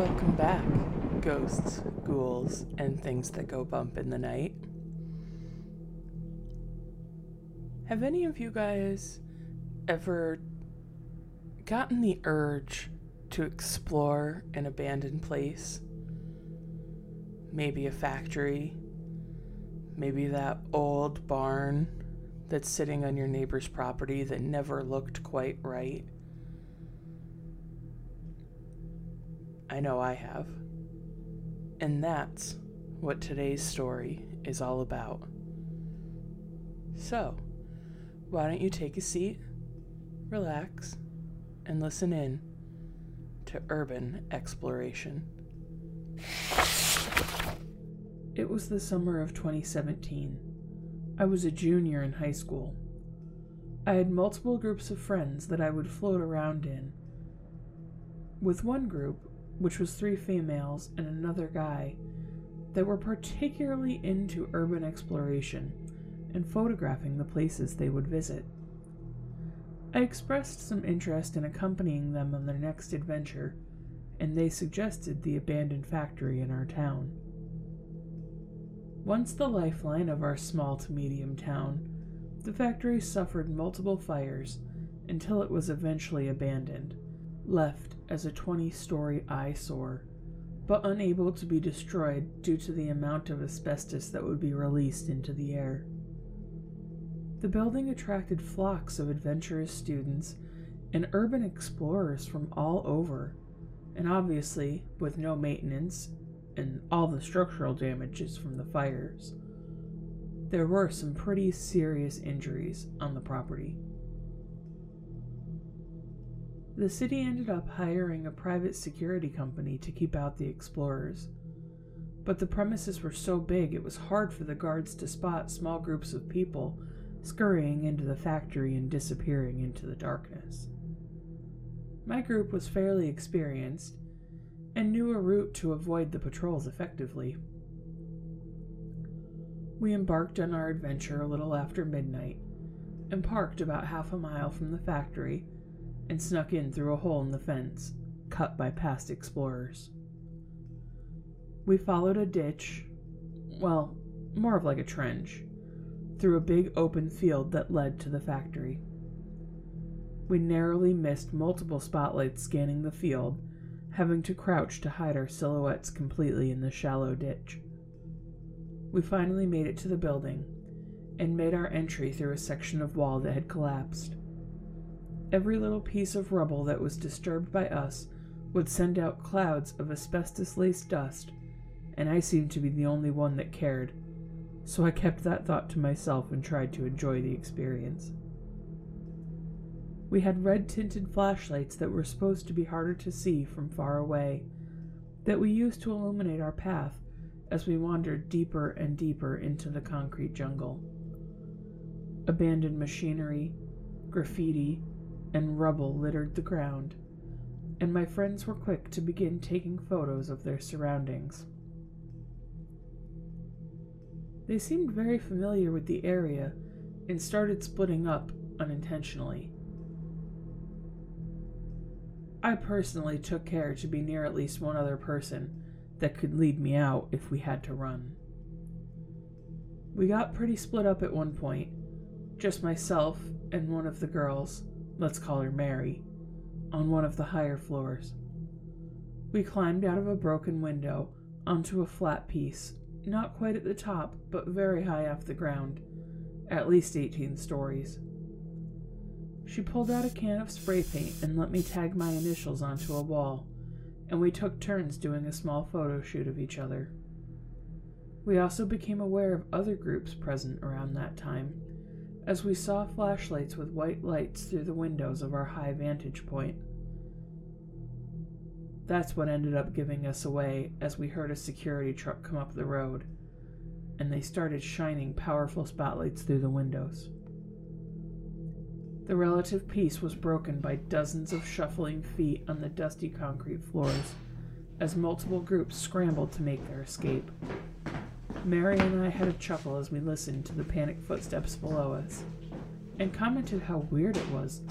Welcome back, ghosts, ghouls, and things that go bump in the night. Have any of you guys ever gotten the urge to explore an abandoned place? Maybe a factory, maybe that old barn that's sitting on your neighbor's property that never looked quite right. I know I have. And that's what today's story is all about. So, why don't you take a seat, relax, and listen in to urban exploration? It was the summer of 2017. I was a junior in high school. I had multiple groups of friends that I would float around in. With one group, which was three females and another guy, that were particularly into urban exploration and photographing the places they would visit. I expressed some interest in accompanying them on their next adventure, and they suggested the abandoned factory in our town. Once the lifeline of our small to medium town, the factory suffered multiple fires until it was eventually abandoned, left as a 20 story eyesore, but unable to be destroyed due to the amount of asbestos that would be released into the air. The building attracted flocks of adventurous students and urban explorers from all over, and obviously, with no maintenance and all the structural damages from the fires, there were some pretty serious injuries on the property. The city ended up hiring a private security company to keep out the explorers. But the premises were so big it was hard for the guards to spot small groups of people scurrying into the factory and disappearing into the darkness. My group was fairly experienced and knew a route to avoid the patrols effectively. We embarked on our adventure a little after midnight and parked about half a mile from the factory and snuck in through a hole in the fence cut by past explorers. We followed a ditch, well, more of like a trench, through a big open field that led to the factory. We narrowly missed multiple spotlights scanning the field, having to crouch to hide our silhouettes completely in the shallow ditch. We finally made it to the building and made our entry through a section of wall that had collapsed. Every little piece of rubble that was disturbed by us would send out clouds of asbestos laced dust, and I seemed to be the only one that cared, so I kept that thought to myself and tried to enjoy the experience. We had red tinted flashlights that were supposed to be harder to see from far away, that we used to illuminate our path as we wandered deeper and deeper into the concrete jungle. Abandoned machinery, graffiti, and rubble littered the ground, and my friends were quick to begin taking photos of their surroundings. They seemed very familiar with the area and started splitting up unintentionally. I personally took care to be near at least one other person that could lead me out if we had to run. We got pretty split up at one point, just myself and one of the girls, let's call her Mary, on one of the higher floors. We climbed out of a broken window onto a flat piece, not quite at the top, but very high off the ground, at least 18 stories. She pulled out a can of spray paint and let me tag my initials onto a wall, and we took turns doing a small photo shoot of each other. We also became aware of other groups present around that time as we saw flashlights with white lights through the windows of our high vantage point. That's what ended up giving us away as we heard a security truck come up the road, and they started shining powerful spotlights through the windows. The relative peace was broken by dozens of shuffling feet on the dusty concrete floors as multiple groups scrambled to make their escape. Mary and I had a chuckle as we listened to the panicked footsteps below us, and commented how weird it was.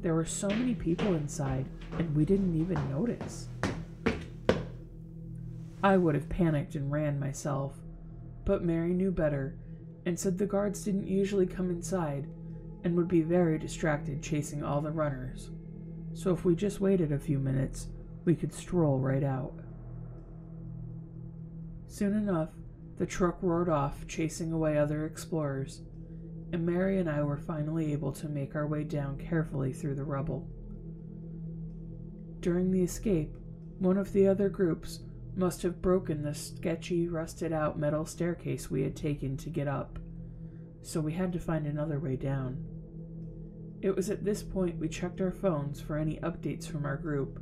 There were so many people inside, and we didn't even notice. I would have panicked and ran myself, but Mary knew better and said the guards didn't usually come inside and would be very distracted chasing all the runners. So if we just waited a few minutes, we could stroll right out. Soon enough, the truck roared off, chasing away other explorers, and Mary and I were finally able to make our way down carefully through the rubble. During the escape, one of the other groups must have broken the sketchy, rusted out metal staircase we had taken to get up, so we had to find another way down. It was at this point we checked our phones for any updates from our group,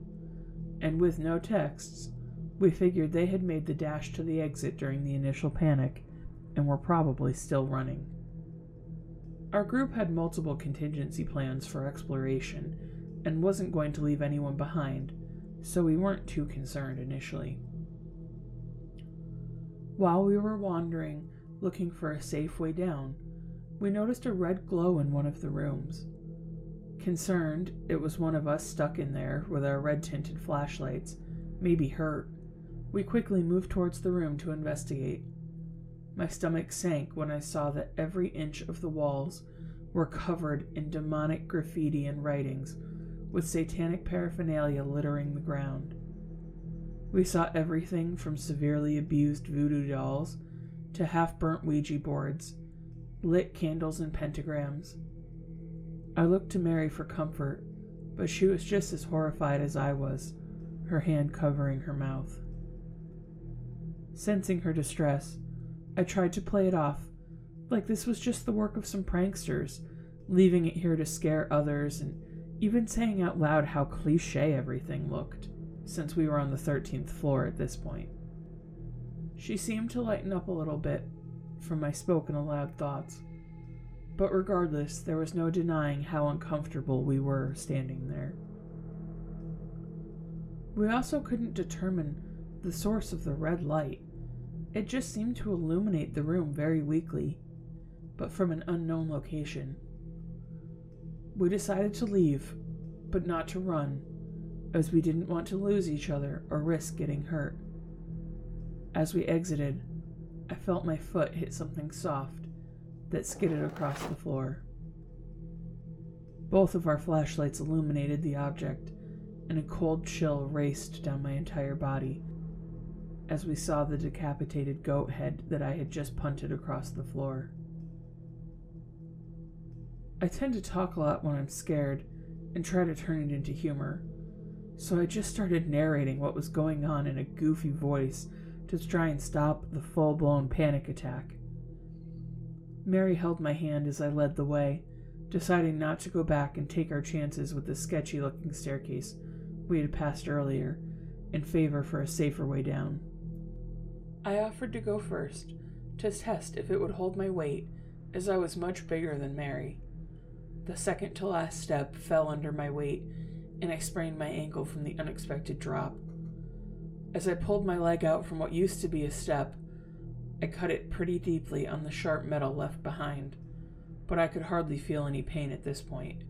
and with no texts, we figured they had made the dash to the exit during the initial panic and were probably still running. Our group had multiple contingency plans for exploration and wasn't going to leave anyone behind, so we weren't too concerned initially. While we were wandering, looking for a safe way down, we noticed a red glow in one of the rooms. Concerned it was one of us stuck in there with our red tinted flashlights, maybe hurt, we quickly moved towards the room to investigate. My stomach sank when I saw that every inch of the walls were covered in demonic graffiti and writings, with satanic paraphernalia littering the ground. We saw everything from severely abused voodoo dolls to half burnt Ouija boards, lit candles, and pentagrams. I looked to Mary for comfort, but she was just as horrified as I was, her hand covering her mouth. Sensing her distress, I tried to play it off, like this was just the work of some pranksters, leaving it here to scare others, and even saying out loud how cliche everything looked, since we were on the 13th floor at this point. She seemed to lighten up a little bit from my spoken aloud thoughts, but regardless, there was no denying how uncomfortable we were standing there. We also couldn't determine the source of the red light. It just seemed to illuminate the room very weakly, but from an unknown location. We decided to leave, but not to run, as we didn't want to lose each other or risk getting hurt. As we exited, I felt my foot hit something soft that skidded across the floor. Both of our flashlights illuminated the object, and a cold chill raced down my entire body as we saw the decapitated goat head that I had just punted across the floor. I tend to talk a lot when I'm scared and try to turn it into humor, so I just started narrating what was going on in a goofy voice to try and stop the full blown panic attack. Mary held my hand as I led the way, deciding not to go back and take our chances with the sketchy looking staircase we had passed earlier, in favor for a safer way down. I offered to go first, to test if it would hold my weight, as I was much bigger than Mary. The second to last step fell under my weight, and I sprained my ankle from the unexpected drop. As I pulled my leg out from what used to be a step, I cut it pretty deeply on the sharp metal left behind, but I could hardly feel any pain at this point.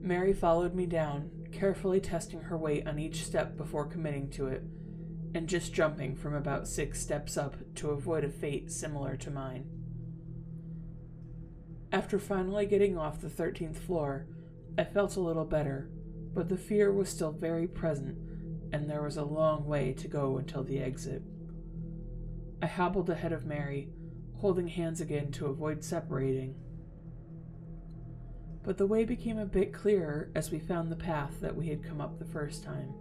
Mary followed me down, carefully testing her weight on each step before committing to it and just jumping from about six steps up to avoid a fate similar to mine. After finally getting off the 13th floor, I felt a little better, but the fear was still very present, and there was a long way to go until the exit. I hobbled ahead of Mary, holding hands again to avoid separating. But the way became a bit clearer as we found the path that we had come up the first time.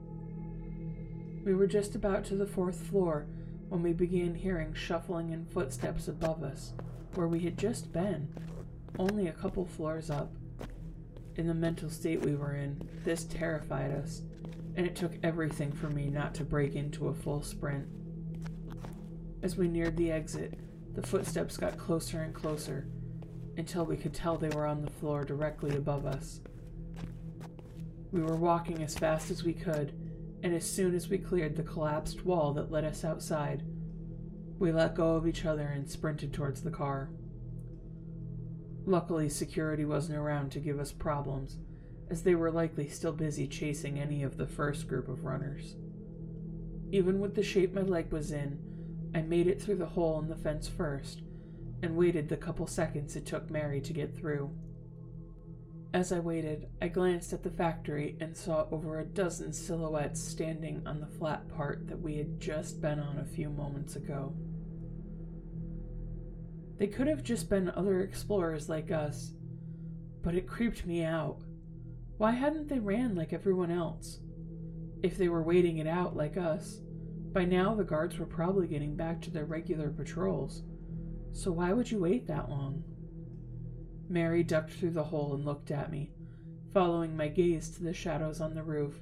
We were just about to the fourth floor when we began hearing shuffling and footsteps above us, where we had just been, only a couple floors up. In the mental state we were in, this terrified us, and it took everything for me not to break into a full sprint. As we neared the exit, the footsteps got closer and closer until we could tell they were on the floor directly above us. We were walking as fast as we could and as soon as we cleared the collapsed wall that led us outside, we let go of each other and sprinted towards the car. Luckily, security wasn't around to give us problems, as they were likely still busy chasing any of the first group of runners. Even with the shape my leg was in, I made it through the hole in the fence first and waited the couple seconds it took Mary to get through. As I waited, I glanced at the factory and saw over a dozen silhouettes standing on the flat part that we had just been on a few moments ago. They could have just been other explorers like us, but it creeped me out. Why hadn't they ran like everyone else? If they were waiting it out like us, by now the guards were probably getting back to their regular patrols. So why would you wait that long? Mary ducked through the hole and looked at me, following my gaze to the shadows on the roof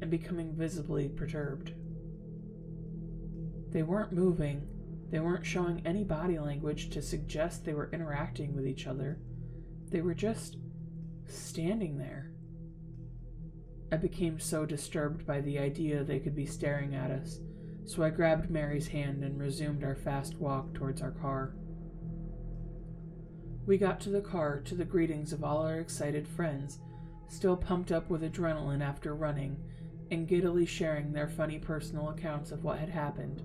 and becoming visibly perturbed. They weren't moving. They weren't showing any body language to suggest they were interacting with each other. They were just standing there. I became so disturbed by the idea they could be staring at us, so I grabbed Mary's hand and resumed our fast walk towards our car. We got to the car to the greetings of all our excited friends, still pumped up with adrenaline after running, and giddily sharing their funny personal accounts of what had happened.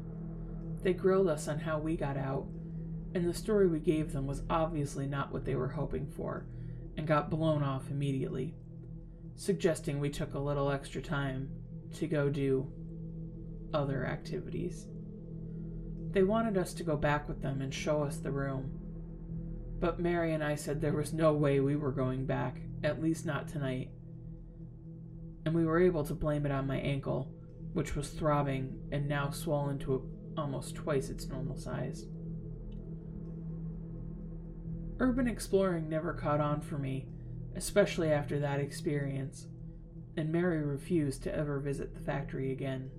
They grilled us on how we got out, and the story we gave them was obviously not what they were hoping for, and got blown off immediately, suggesting we took a little extra time to go do other activities. They wanted us to go back with them and show us the room but Mary and I said there was no way we were going back, at least not tonight. And we were able to blame it on my ankle, which was throbbing and now swollen to almost twice its normal size. Urban exploring never caught on for me, especially after that experience, and Mary refused to ever visit the factory again.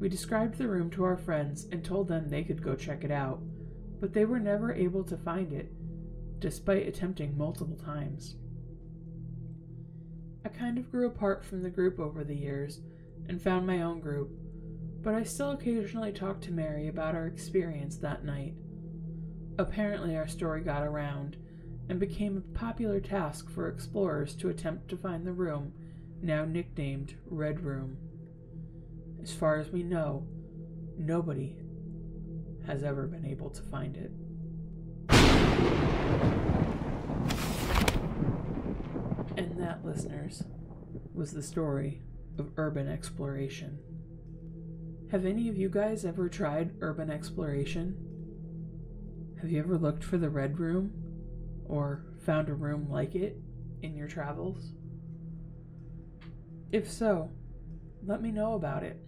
We described the room to our friends and told them they could go check it out, but they were never able to find it, despite attempting multiple times. I kind of grew apart from the group over the years and found my own group, but I still occasionally talk to Mary about our experience that night. Apparently, our story got around and became a popular task for explorers to attempt to find the room, now nicknamed Red Room. As far as we know, nobody has ever been able to find it. And that, listeners, was the story of urban exploration. Have any of you guys ever tried urban exploration? Have you ever looked for the Red Room or found a room like it in your travels? If so, let me know about it.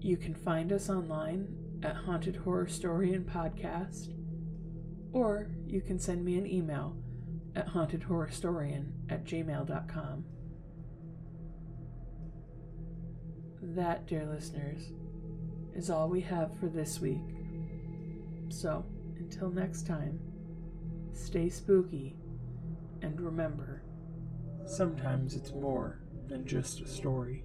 You can find us online at Haunted Horrorstorian Podcast, or you can send me an email at hauntedhorrorstorian at gmail.com. That, dear listeners, is all we have for this week. So, until next time, stay spooky, and remember, sometimes it's more than just a story.